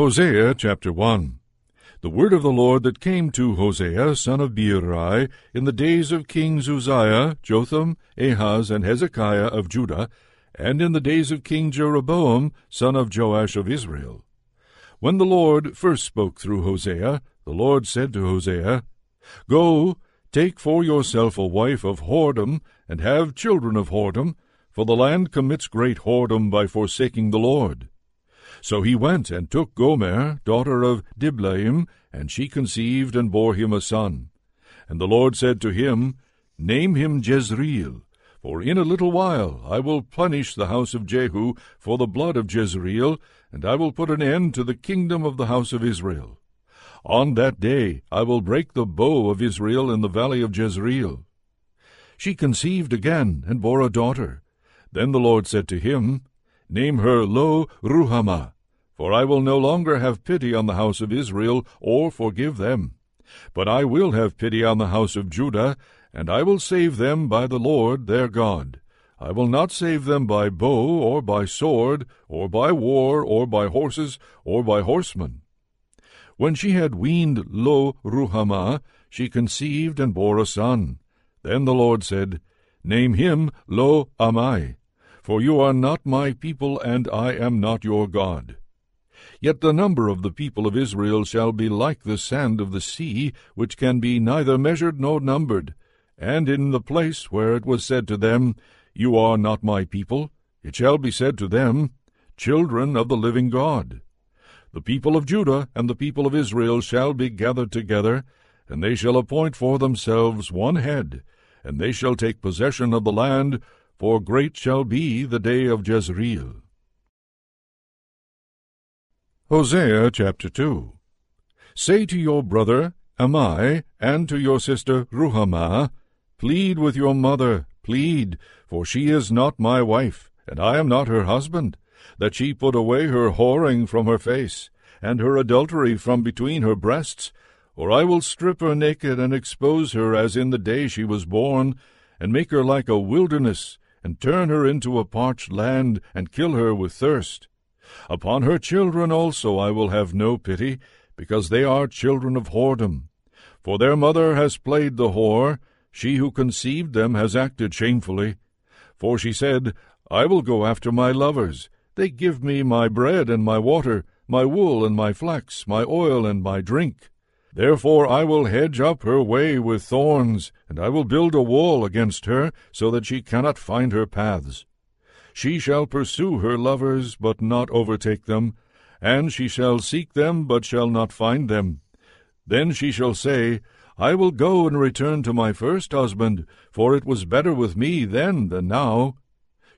Hosea chapter 1 The word of the Lord that came to Hosea, son of Beeri, in the days of kings Uzziah, Jotham, Ahaz, and Hezekiah of Judah, and in the days of King Jeroboam, son of Joash of Israel. When the Lord first spoke through Hosea, the Lord said to Hosea, Go, take for yourself a wife of whoredom, and have children of whoredom, for the land commits great whoredom by forsaking the Lord. So he went and took Gomer, daughter of Diblaim, and she conceived and bore him a son. And the Lord said to him, Name him Jezreel, for in a little while I will punish the house of Jehu for the blood of Jezreel, and I will put an end to the kingdom of the house of Israel. On that day I will break the bow of Israel in the valley of Jezreel. She conceived again and bore a daughter. Then the Lord said to him, Name her Lo Ruhamah, for I will no longer have pity on the house of Israel, or forgive them. But I will have pity on the house of Judah, and I will save them by the Lord their God. I will not save them by bow, or by sword, or by war, or by horses, or by horsemen. When she had weaned Lo Ruhamah, she conceived and bore a son. Then the Lord said, Name him Lo Ammi, for you are not my people, and I am not your God. Yet the number of the people of Israel shall be like the sand of the sea, which can be neither measured nor numbered. And in the place where it was said to them, You are not my people, it shall be said to them, Children of the living God. The people of Judah and the people of Israel shall be gathered together, and they shall appoint for themselves one head, and they shall take possession of the land, for great shall be the day of Jezreel. Hosea chapter 2 Say to your brother Ammi, and to your sister Ruhamah, Plead with your mother, plead, for she is not my wife, and I am not her husband, that she put away her whoring from her face, and her adultery from between her breasts, or I will strip her naked and expose her as in the day she was born, and make her like a wilderness, and turn her into a parched land, and kill her with thirst. Upon her children also I will have no pity, because they are children of whoredom. For their mother has played the whore, she who conceived them has acted shamefully. For she said, I will go after my lovers. They give me my bread and my water, my wool and my flax, my oil and my drink. Therefore I will hedge up her way with thorns, and I will build a wall against her, so that she cannot find her paths. She shall pursue her lovers, but not overtake them, and she shall seek them, but shall not find them. Then she shall say, I will go and return to my first husband, for it was better with me then than now.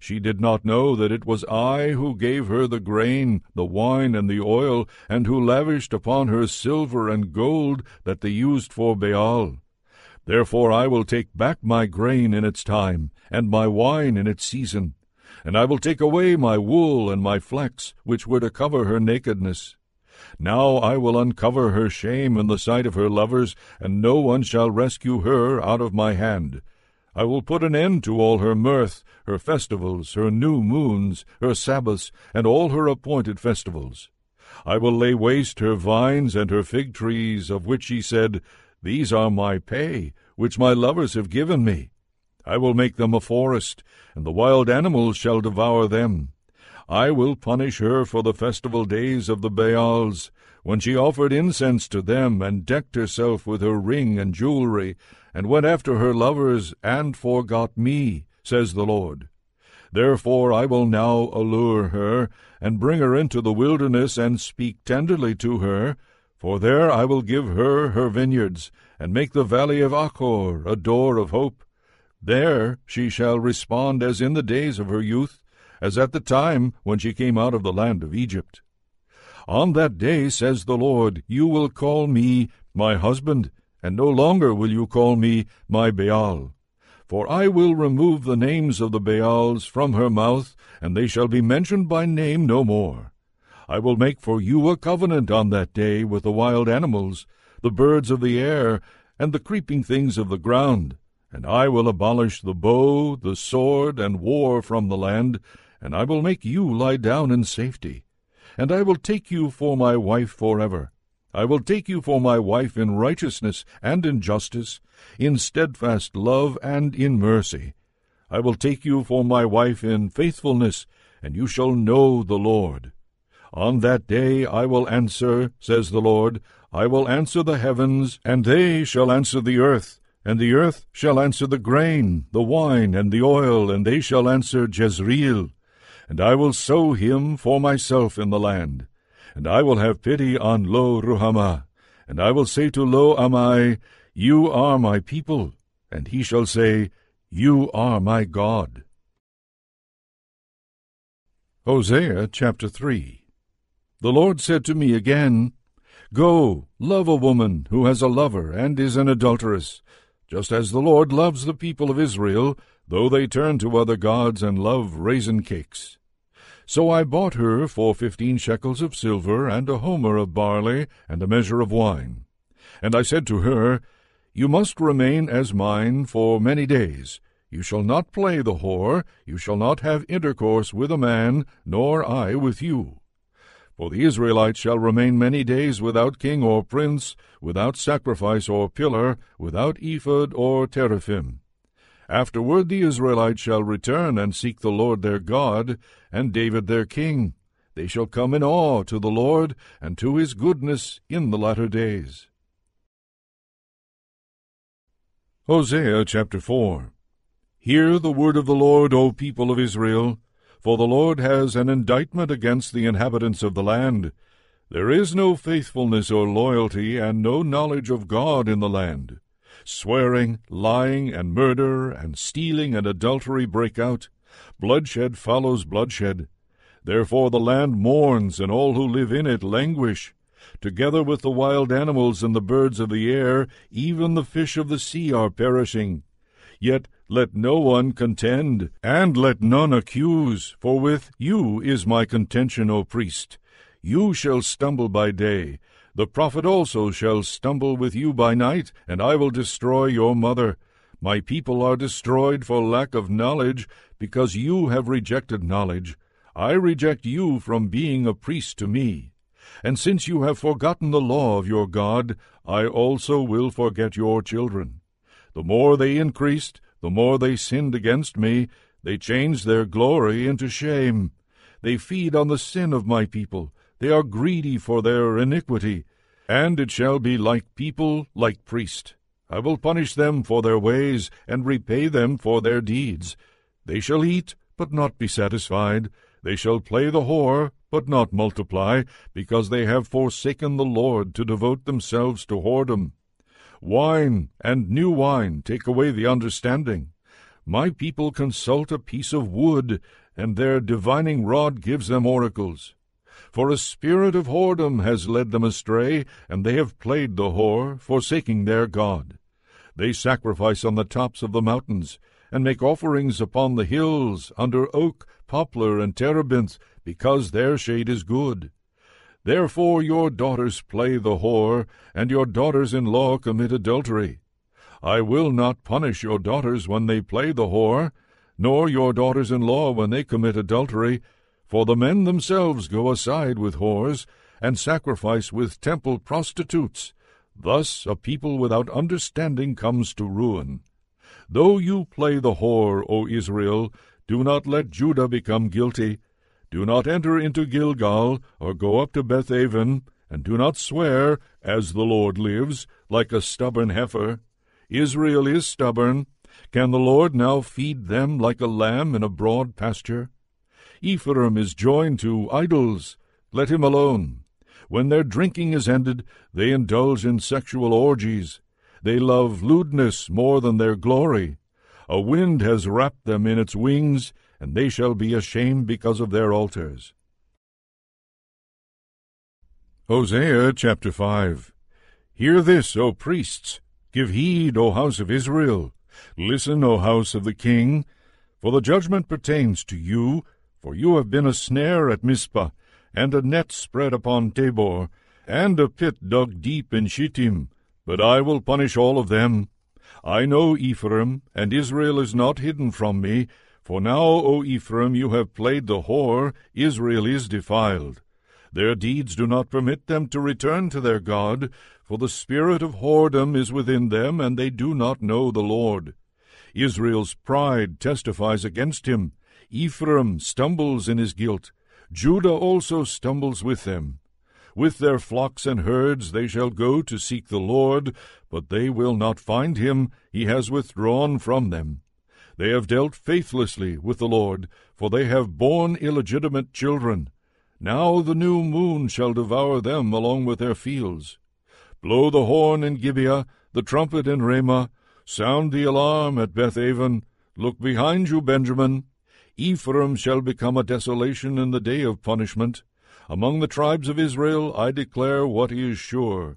She did not know that it was I who gave her the grain, the wine, and the oil, and who lavished upon her silver and gold that they used for Baal. Therefore I will take back my grain in its time, and my wine in its season. And I will take away my wool and my flax, which were to cover her nakedness. Now I will uncover her shame in the sight of her lovers, and no one shall rescue her out of my hand. I will put an end to all her mirth, her festivals, her new moons, her Sabbaths, and all her appointed festivals. I will lay waste her vines and her fig trees, of which she said, These are my pay, which my lovers have given me. I will make them a forest, and the wild animals shall devour them. I will punish her for the festival days of the Baals, when she offered incense to them, and decked herself with her ring and jewelry, and went after her lovers, and forgot me, says the Lord. Therefore I will now allure her, and bring her into the wilderness, and speak tenderly to her, for there I will give her her vineyards, and make the valley of Achor a door of hope. There she shall respond as in the days of her youth, as at the time when she came out of the land of Egypt. On that day, says the Lord, you will call me my husband, and no longer will you call me my Baal. For I will remove the names of the Baals from her mouth, and they shall be mentioned by name no more. I will make for you a covenant on that day with the wild animals, the birds of the air, and the creeping things of the ground. And I will abolish the bow, the sword, and war from the land, and I will make you lie down in safety. and I will take you for my wife forever. I will take you for my wife in righteousness and in justice, in steadfast love and in mercy. I will take you for my wife in faithfulness, and you shall know the Lord. On that day I will answer, says the Lord, I will answer the heavens, and they shall answer the earth, and the earth shall answer the grain, the wine, and the oil, and they shall answer Jezreel. And I will sow him for myself in the land. And I will have pity on Lo Ruhamah. And I will say to Lo Ammi, You are my people. And he shall say, You are my God. Hosea chapter 3 The Lord said to me again, Go, love a woman who has a lover and is an adulteress, just as the Lord loves the people of Israel, though they turn to other gods and love raisin cakes. So I bought her for fifteen shekels of silver, and a homer of barley, and a measure of wine. And I said to her, You must remain as mine for many days. You shall not play the whore, you shall not have intercourse with a man, nor I with you. For the Israelites shall remain many days without king or prince, without sacrifice or pillar, without ephod or teraphim. Afterward the Israelites shall return and seek the Lord their God, and David their king. They shall come in awe to the Lord, and to his goodness in the latter days. Hosea chapter 4 Hear the word of the Lord, O people of Israel, for the Lord has an indictment against the inhabitants of the land. There is no faithfulness or loyalty, and no knowledge of God in the land. Swearing, lying, and murder, and stealing and adultery break out. Bloodshed follows bloodshed. Therefore the land mourns, and all who live in it languish. Together with the wild animals and the birds of the air, even the fish of the sea are perishing. Yet let no one contend, and let none accuse, for with you is my contention, O priest. You shall stumble by day, the prophet also shall stumble with you by night, and I will destroy your mother. My people are destroyed for lack of knowledge, because you have rejected knowledge. I reject you from being a priest to me. And since you have forgotten the law of your God, I also will forget your children. The more they increased, the more they sinned against me. They changed their glory into shame. They feed on the sin of my people. They are greedy for their iniquity. And it shall be like people, like priest. I will punish them for their ways, and repay them for their deeds. They shall eat, but not be satisfied. They shall play the whore, but not multiply, because they have forsaken the Lord to devote themselves to whoredom. Wine and new wine take away the understanding. My people consult a piece of wood, and their divining rod gives them oracles. For a spirit of whoredom has led them astray, and they have played the whore, forsaking their God. They sacrifice on the tops of the mountains, and make offerings upon the hills, under oak, poplar, and terebinth, because their shade is good. Therefore your daughters play the whore, and your daughters in law commit adultery. I will not punish your daughters when they play the whore, nor your daughters in law when they commit adultery, for the men themselves go aside with whores, and sacrifice with temple prostitutes. Thus a people without understanding comes to ruin. Though you play the whore, O Israel, do not let Judah become guilty. Do not enter into Gilgal, or go up to Beth Bethaven, and do not swear, as the Lord lives, like a stubborn heifer. Israel is stubborn. Can the Lord now feed them like a lamb in a broad pasture? Ephraim is joined to idols. Let him alone. When their drinking is ended, they indulge in sexual orgies. They love lewdness more than their glory. A wind has wrapped them in its wings, and they shall be ashamed because of their altars. Hosea chapter 5 Hear this, O priests, Give heed, O house of Israel. Listen, O house of the king. For the judgment pertains to you, for you have been a snare at Mizpah, and a net spread upon Tabor, and a pit dug deep in Shittim. But I will punish all of them. I know Ephraim, and Israel is not hidden from me. For now, O Ephraim, you have played the whore, Israel is defiled. Their deeds do not permit them to return to their God, for the spirit of whoredom is within them, and they do not know the Lord. Israel's pride testifies against him. Ephraim stumbles in his guilt. Judah also stumbles with them. With their flocks and herds they shall go to seek the Lord, but they will not find him. He has withdrawn from them. They have dealt faithlessly with the Lord, for they have borne illegitimate children. Now the new moon shall devour them along with their fields. Blow the horn in Gibeah, the trumpet in Ramah, sound the alarm at Beth Bethaven. Look behind you, Benjamin. Ephraim shall become a desolation in the day of punishment. Among the tribes of Israel I declare what is sure.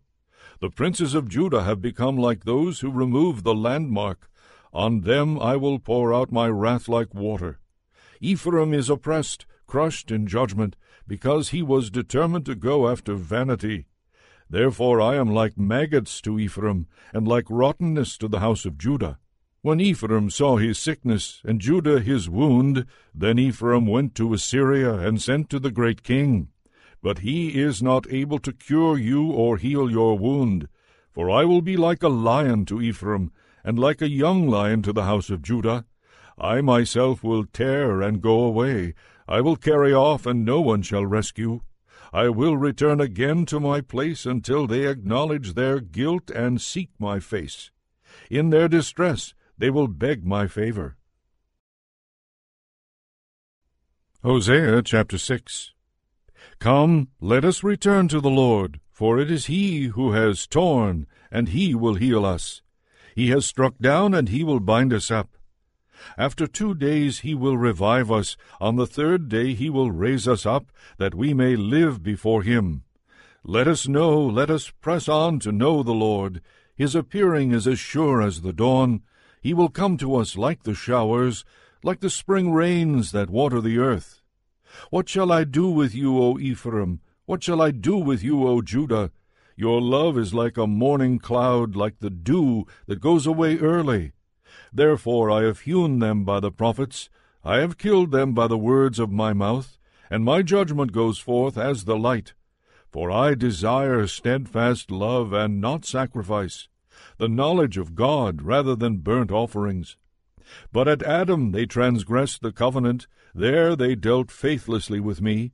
The princes of Judah have become like those who remove the landmark. On them I will pour out my wrath like water. Ephraim is oppressed, crushed in judgment because he was determined to go after vanity. Therefore I am like maggots to Ephraim, and like rottenness to the house of Judah. When Ephraim saw his sickness, and Judah his wound, then Ephraim went to Assyria, and sent to the great king. But he is not able to cure you or heal your wound. For I will be like a lion to Ephraim, and like a young lion to the house of Judah. I myself will tear and go away, I will carry off, and no one shall rescue. I will return again to my place until they acknowledge their guilt and seek my face. In their distress they will beg my favor. Hosea chapter 6 Come, let us return to the Lord, for it is He who has torn, and He will heal us. He has struck down, and He will bind us up. After two days he will revive us. On the third day he will raise us up, that we may live before him. Let us know, let us press on to know the Lord. His appearing is as sure as the dawn. He will come to us like the showers, like the spring rains that water the earth. What shall I do with you, O Ephraim? What shall I do with you, O Judah? Your love is like a morning cloud, like the dew that goes away early. Therefore I have hewn them by the prophets, I have killed them by the words of my mouth, and my judgment goes forth as the light. For I desire steadfast love and not sacrifice, the knowledge of God rather than burnt offerings. But at Adam they transgressed the covenant, there they dealt faithlessly with me.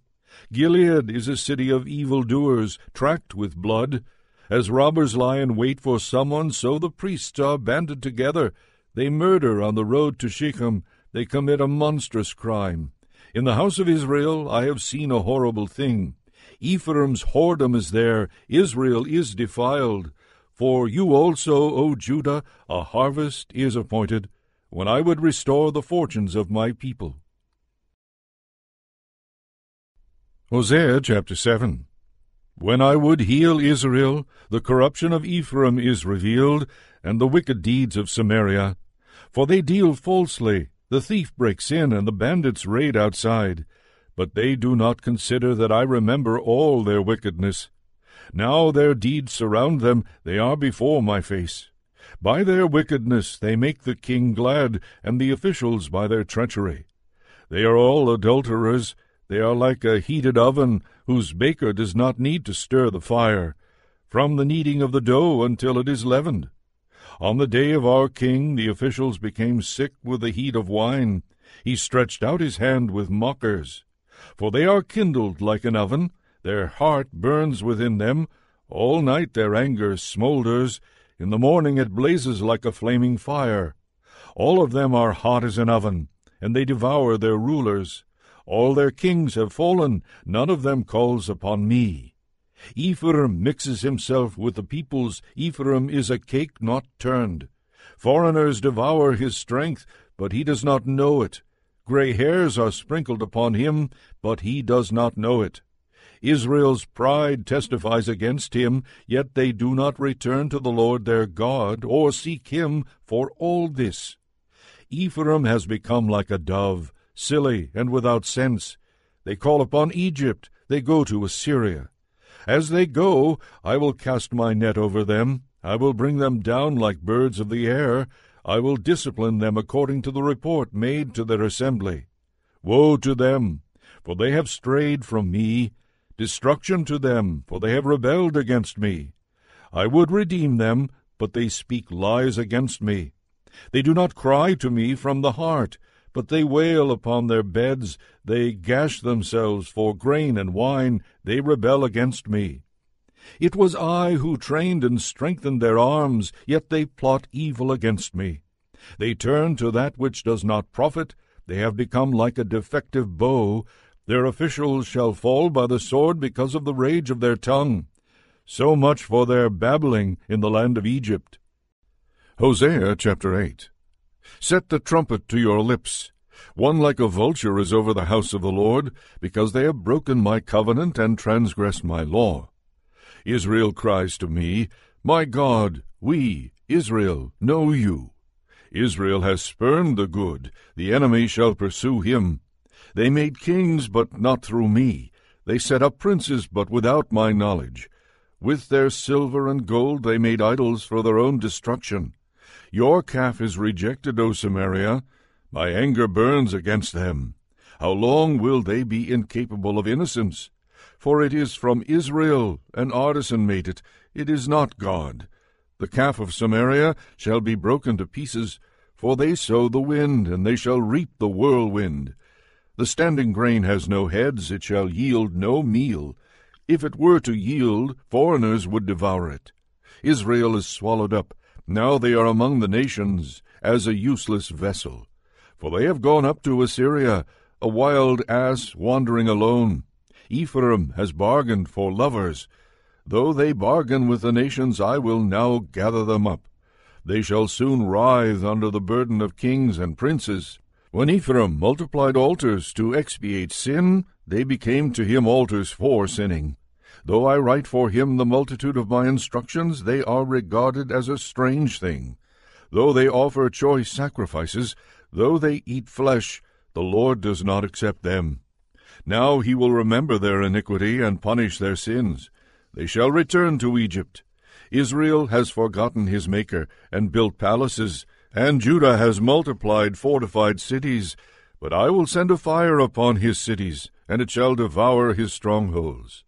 Gilead is a city of evil doers, tracked with blood. As robbers lie in wait for someone, so the priests are banded together, they murder on the road to Shechem. They commit a monstrous crime. In the house of Israel I have seen a horrible thing. Ephraim's whoredom is there. Israel is defiled. For you also, O Judah, a harvest is appointed, when I would restore the fortunes of my people. Hosea chapter 7 When I would heal Israel, the corruption of Ephraim is revealed, and the wicked deeds of Samaria. For they deal falsely, the thief breaks in, and the bandits raid outside. But they do not consider that I remember all their wickedness. Now their deeds surround them, they are before my face. By their wickedness they make the king glad, and the officials by their treachery. They are all adulterers, they are like a heated oven, whose baker does not need to stir the fire, from the kneading of the dough until it is leavened. On the day of our king, the officials became sick with the heat of wine. He stretched out his hand with mockers. For they are kindled like an oven, their heart burns within them. All night their anger smoulders. In the morning it blazes like a flaming fire. All of them are hot as an oven, and they devour their rulers. All their kings have fallen, none of them calls upon me. Ephraim mixes himself with the peoples. Ephraim is a cake not turned. Foreigners devour his strength, but he does not know it. Grey hairs are sprinkled upon him, but he does not know it. Israel's pride testifies against him, yet they do not return to the Lord their God, or seek him for all this. Ephraim has become like a dove, silly and without sense. They call upon Egypt, they go to Assyria. As they go, I will cast my net over them. I will bring them down like birds of the air. I will discipline them according to the report made to their assembly. Woe to them! For they have strayed from me. Destruction to them, for they have rebelled against me. I would redeem them, but they speak lies against me. They do not cry to me from the heart, but they wail upon their beds. They gash themselves for grain and wine. They rebel against me. It was I who trained and strengthened their arms, yet they plot evil against me. They turn to that which does not profit. They have become like a defective bow. Their officials shall fall by the sword because of the rage of their tongue. So much for their babbling in the land of Egypt. Hosea chapter 8 Set the trumpet to your lips. One like a vulture is over the house of the Lord, because they have broken my covenant and transgressed my law. Israel cries to me, My God, we, Israel, know you. Israel has spurned the good, the enemy shall pursue him. They made kings, but not through me. They set up princes, but without my knowledge. With their silver and gold they made idols for their own destruction. Your calf is rejected, O Samaria. My anger burns against them. How long will they be incapable of innocence? For it is from Israel an artisan made it, it is not God. The calf of Samaria shall be broken to pieces, for they sow the wind, and they shall reap the whirlwind. The standing grain has no heads, it shall yield no meal. If it were to yield, foreigners would devour it. Israel is swallowed up. Now they are among the nations, as a useless vessel. For they have gone up to Assyria, a wild ass wandering alone. Ephraim has bargained for lovers. Though they bargain with the nations, I will now gather them up. They shall soon writhe under the burden of kings and princes. When Ephraim multiplied altars to expiate sin, they became to him altars for sinning. Though I write for him the multitude of my instructions, they are regarded as a strange thing. Though they offer choice sacrifices, though they eat flesh, the Lord does not accept them. Now he will remember their iniquity and punish their sins. They shall return to Egypt. Israel has forgotten his Maker, and built palaces, and Judah has multiplied fortified cities. But I will send a fire upon his cities, and it shall devour his strongholds.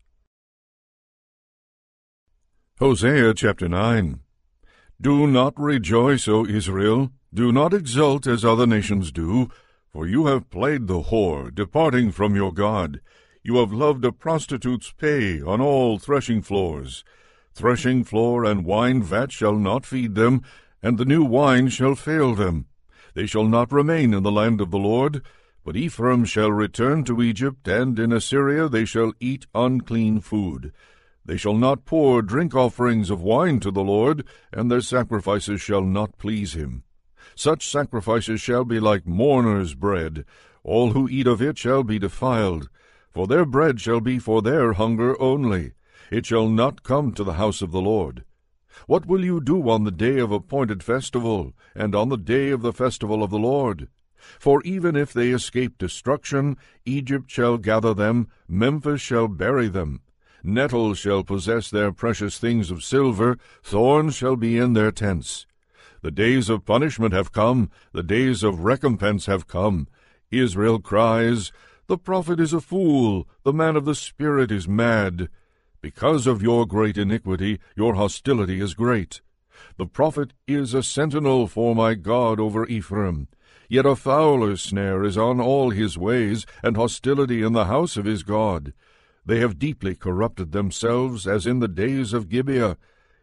Hosea chapter 9 Do not rejoice, O Israel, do not exult as other nations do, for you have played the whore, departing from your God. You have loved a prostitute's pay on all threshing floors. Threshing floor and wine vat shall not feed them, and the new wine shall fail them. They shall not remain in the land of the Lord, but Ephraim shall return to Egypt, and in Assyria they shall eat unclean food. They shall not pour drink offerings of wine to the Lord, and their sacrifices shall not please him. Such sacrifices shall be like mourners' bread. All who eat of it shall be defiled. For their bread shall be for their hunger only. It shall not come to the house of the Lord. What will you do on the day of appointed festival, and on the day of the festival of the Lord? For even if they escape destruction, Egypt shall gather them, Memphis shall bury them. Nettles shall possess their precious things of silver, thorns shall be in their tents. The days of punishment have come, the days of recompense have come. Israel cries, The prophet is a fool, the man of the Spirit is mad. Because of your great iniquity, your hostility is great. The prophet is a sentinel for my God over Ephraim. Yet a fowler's snare is on all his ways, and hostility in the house of his God. They have deeply corrupted themselves, as in the days of Gibeah.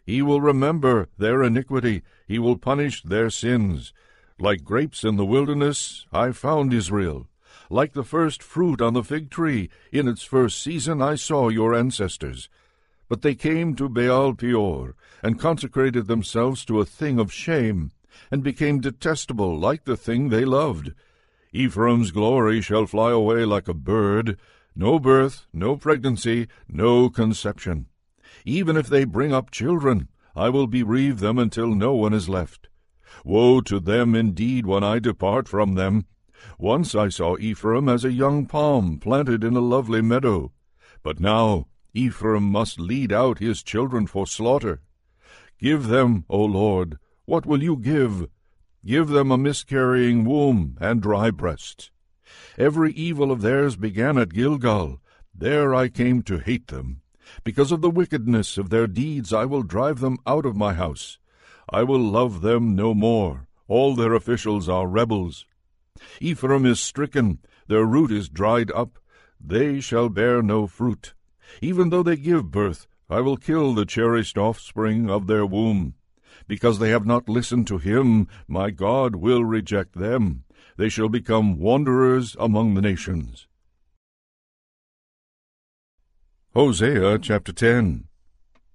He will remember their iniquity, he will punish their sins. Like grapes in the wilderness, I found Israel. Like the first fruit on the fig tree, in its first season I saw your ancestors. But they came to Baal Peor, and consecrated themselves to a thing of shame, and became detestable like the thing they loved. Ephraim's glory shall fly away like a bird, no birth, no pregnancy, no conception. Even if they bring up children, I will bereave them until no one is left. Woe to them indeed when I depart from them. Once I saw Ephraim as a young palm planted in a lovely meadow. But now Ephraim must lead out his children for slaughter. Give them, O Lord, what will you give? Give them a miscarrying womb and dry breasts. Every evil of theirs began at Gilgal. There I came to hate them. Because of the wickedness of their deeds I will drive them out of my house. I will love them no more. All their officials are rebels. Ephraim is stricken, their root is dried up. They shall bear no fruit. Even though they give birth, I will kill the cherished offspring of their womb. Because they have not listened to him, my God will reject them. They shall become wanderers among the nations. Hosea chapter 10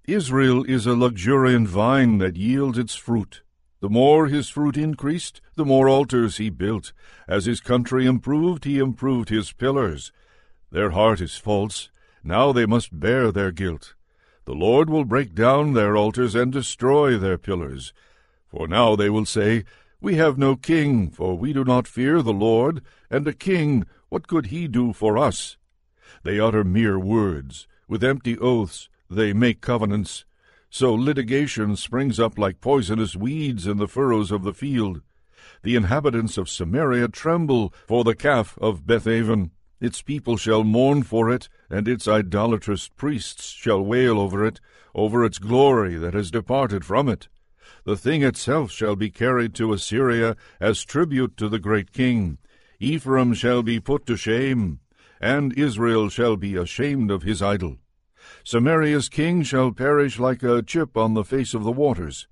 Israel is a luxuriant vine that yields its fruit. The more his fruit increased, the more altars he built. As his country improved, he improved his pillars. Their heart is false. Now they must bear their guilt. The Lord will break down their altars and destroy their pillars. For now they will say, We have no king, for we do not fear the Lord, and a king, what could he do for us? They utter mere words. With empty oaths they make covenants. So litigation springs up like poisonous weeds in the furrows of the field. The inhabitants of Samaria tremble for the calf of Bethaven. Its people shall mourn for it, and its idolatrous priests shall wail over it, over its glory that has departed from it. The thing itself shall be carried to Assyria as tribute to the great king. Ephraim shall be put to shame, and Israel shall be ashamed of his idol. Samaria's king shall perish like a chip on the face of the waters.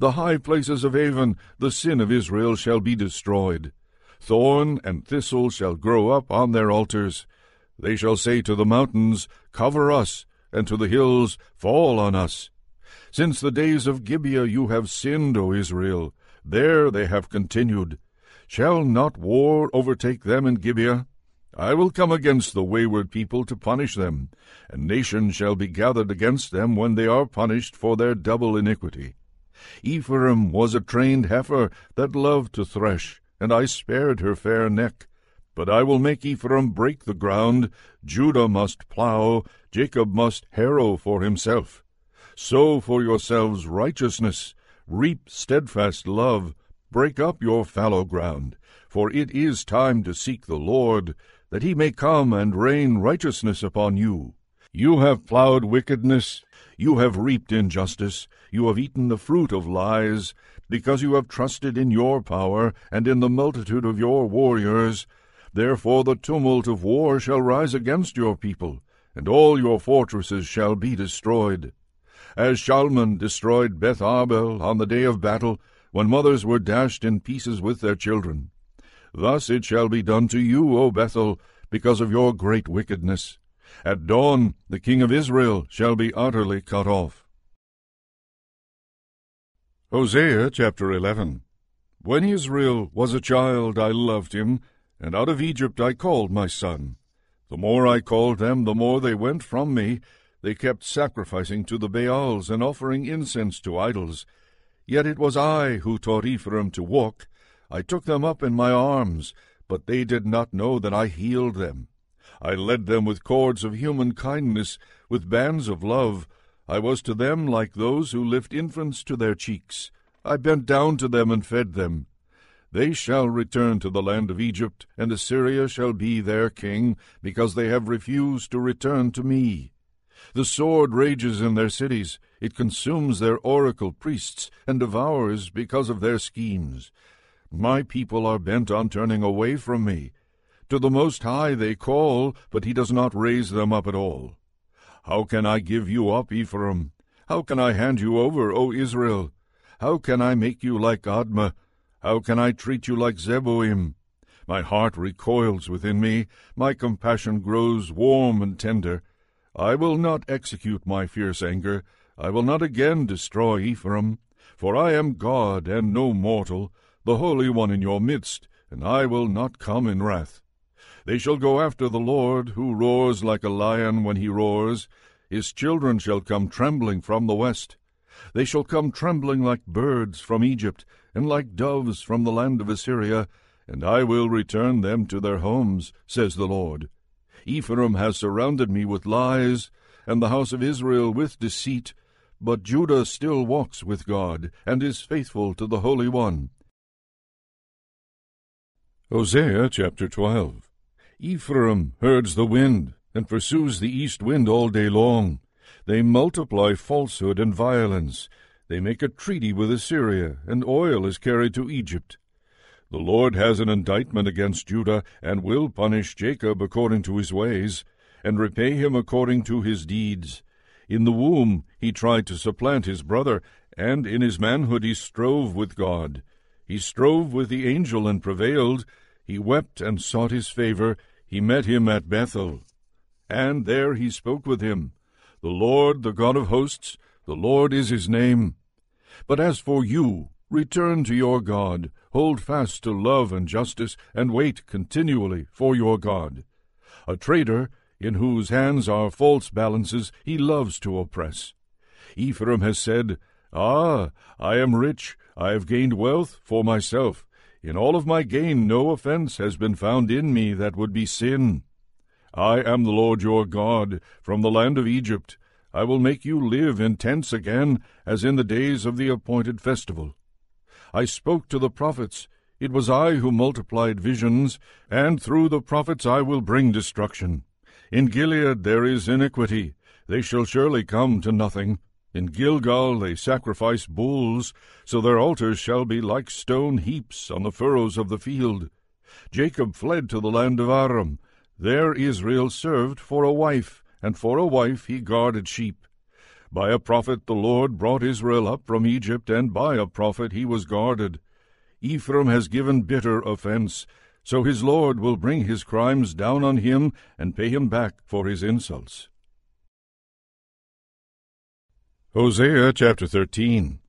The high places of Aven, the sin of Israel, shall be destroyed. Thorn and thistle shall grow up on their altars. They shall say to the mountains, Cover us, and to the hills, Fall on us. Since the days of Gibeah you have sinned, O Israel. There they have continued. Shall not war overtake them in Gibeah? I will come against the wayward people to punish them, and nations shall be gathered against them when they are punished for their double iniquity. Ephraim was a trained heifer that loved to thresh, and I spared her fair neck. But I will make Ephraim break the ground, Judah must plough, Jacob must harrow for himself. Sow for yourselves righteousness, reap steadfast love, break up your fallow ground, for it is time to seek the Lord, that he may come and rain righteousness upon you. You have plowed wickedness, you have reaped injustice, you have eaten the fruit of lies, because you have trusted in your power and in the multitude of your warriors. Therefore the tumult of war shall rise against your people, and all your fortresses shall be destroyed. As Shalman destroyed Beth Arbel on the day of battle, when mothers were dashed in pieces with their children. Thus it shall be done to you, O Bethel, because of your great wickedness. At dawn the king of Israel shall be utterly cut off. Hosea chapter 11 When Israel was a child, I loved him, and out of Egypt I called my son. The more I called them, the more they went from me. They kept sacrificing to the Baals and offering incense to idols. Yet it was I who taught Ephraim to walk, I took them up in my arms, but they did not know that I healed them. I led them with cords of human kindness, with bands of love. I was to them like those who lift infants to their cheeks. I bent down to them and fed them. They shall return to the land of Egypt, and Assyria shall be their king, because they have refused to return to me. The sword rages in their cities, it consumes their oracle priests, and devours because of their schemes. My people are bent on turning away from me. To the Most High they call, but he does not raise them up at all. How can I give you up, Ephraim? How can I hand you over, O Israel? How can I make you like Admah? How can I treat you like Zeboim? My heart recoils within me, my compassion grows warm and tender. I will not execute my fierce anger, I will not again destroy Ephraim. For I am God and no mortal, the Holy One in your midst, and I will not come in wrath. They shall go after the Lord, who roars like a lion when he roars. His children shall come trembling from the west. They shall come trembling like birds from Egypt, and like doves from the land of Assyria, and I will return them to their homes, says the Lord. Ephraim has surrounded me with lies, and the house of Israel with deceit, but Judah still walks with God, and is faithful to the Holy One. Hosea chapter 12 Ephraim herds the wind, and pursues the east wind all day long. They multiply falsehood and violence. They make a treaty with Assyria, and oil is carried to Egypt. The Lord has an indictment against Judah, and will punish Jacob according to his ways, and repay him according to his deeds. In the womb he tried to supplant his brother, and in his manhood he strove with God. He strove with the angel and prevailed. He wept and sought his favor. He met him at Bethel. And there he spoke with him. The Lord, the God of hosts, the Lord is his name. But as for you, return to your God, hold fast to love and justice, and wait continually for your God. A traitor, in whose hands are false balances, he loves to oppress. Ephraim has said, Ah, I am rich, I have gained wealth for myself. In all of my gain no offense has been found in me that would be sin. I am the Lord your God, from the land of Egypt. I will make you live in tents again, as in the days of the appointed festival. I spoke to the prophets. It was I who multiplied visions, and through the prophets I will bring destruction. In Gilead there is iniquity. They shall surely come to nothing. In Gilgal they sacrifice bulls, so their altars shall be like stone heaps on the furrows of the field. Jacob fled to the land of Aram. There Israel served for a wife, and for a wife he guarded sheep. By a prophet the Lord brought Israel up from Egypt, and by a prophet he was guarded. Ephraim has given bitter offense, so his Lord will bring his crimes down on him and pay him back for his insults. Hosea chapter 13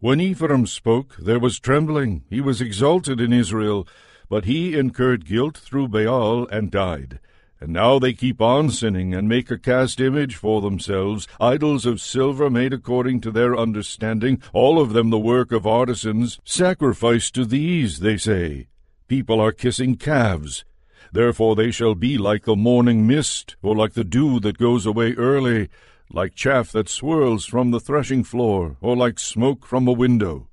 When Ephraim spoke, there was trembling. He was exalted in Israel. But he incurred guilt through Baal and died. And now they keep on sinning and make a cast image for themselves, idols of silver made according to their understanding, all of them the work of artisans. Sacrifice to these, they say. People are kissing calves. Therefore they shall be like the morning mist, or like the dew that goes away early, like chaff that swirls from the threshing floor, or like smoke from a window.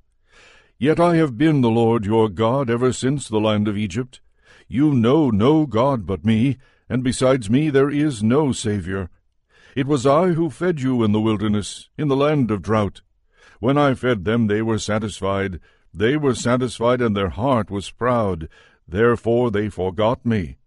Yet I have been the Lord your God ever since the land of Egypt. You know no God but me, and besides me there is no Saviour. It was I who fed you in the wilderness, in the land of drought. When I fed them they were satisfied. They were satisfied, and their heart was proud. Therefore they forgot me.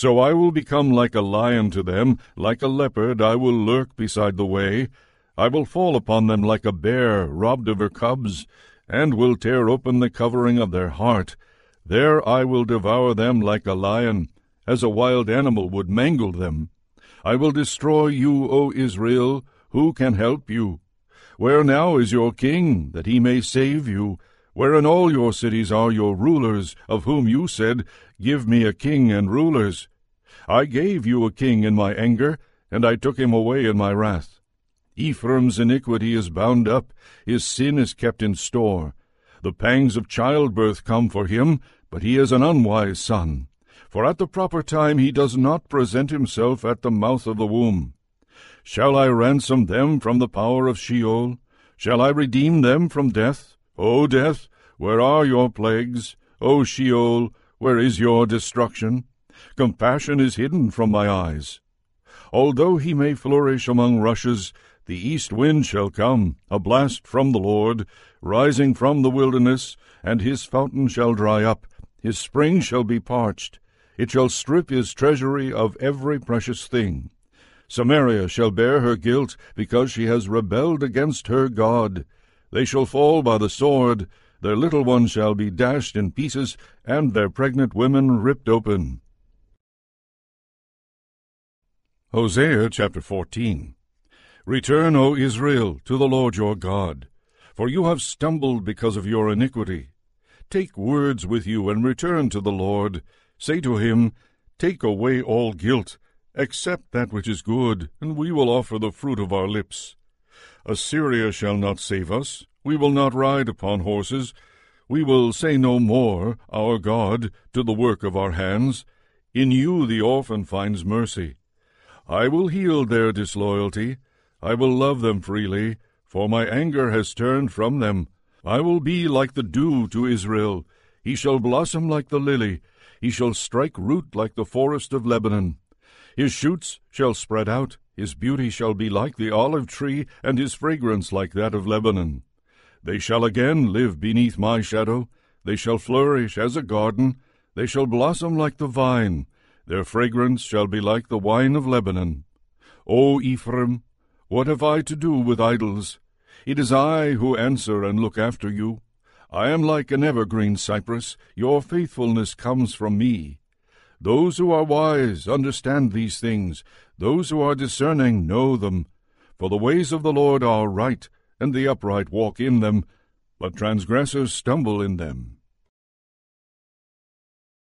So I will become like a lion to them, like a leopard I will lurk beside the way. I will fall upon them like a bear robbed of her cubs and will tear open the covering of their heart. There I will devour them like a lion, as a wild animal would mangle them. I will destroy you, O Israel. Who can help you? Where now is your king, that he may save you? Where in all your cities are your rulers, of whom you said, Give me a king and rulers? I gave you a king in my anger, and I took him away in my wrath. Ephraim's iniquity is bound up, his sin is kept in store. The pangs of childbirth come for him, but he is an unwise son. For at the proper time he does not present himself at the mouth of the womb. Shall I ransom them from the power of Sheol? Shall I redeem them from death? O death, where are your plagues? O Sheol, where is your destruction? Compassion is hidden from my eyes. Although he may flourish among rushes, the east wind shall come, a blast from the Lord, rising from the wilderness, and his fountain shall dry up, his spring shall be parched. It shall strip his treasury of every precious thing. Samaria shall bear her guilt, because she has rebelled against her God. They shall fall by the sword, their little ones shall be dashed in pieces, and their pregnant women ripped open. Hosea chapter 14 Return, O Israel, to the Lord your God, for you have stumbled because of your iniquity. Take words with you and return to the Lord. Say to him, Take away all guilt, accept that which is good, and we will offer the fruit of our lips. Assyria shall not save us, we will not ride upon horses. We will say no more, Our God, to the work of our hands. In you the orphan finds mercy. I will heal their disloyalty. I will love them freely, for my anger has turned from them. I will be like the dew to Israel. He shall blossom like the lily. He shall strike root like the forest of Lebanon. His shoots shall spread out, his beauty shall be like the olive tree, and his fragrance like that of Lebanon. They shall again live beneath my shadow, they shall flourish as a garden, they shall blossom like the vine, their fragrance shall be like the wine of Lebanon. O Ephraim, what have I to do with idols? It is I who answer and look after you. I am like an evergreen cypress, your faithfulness comes from me. Those who are wise understand these things, those who are discerning know them. For the ways of the Lord are right, and the upright walk in them, but transgressors stumble in them.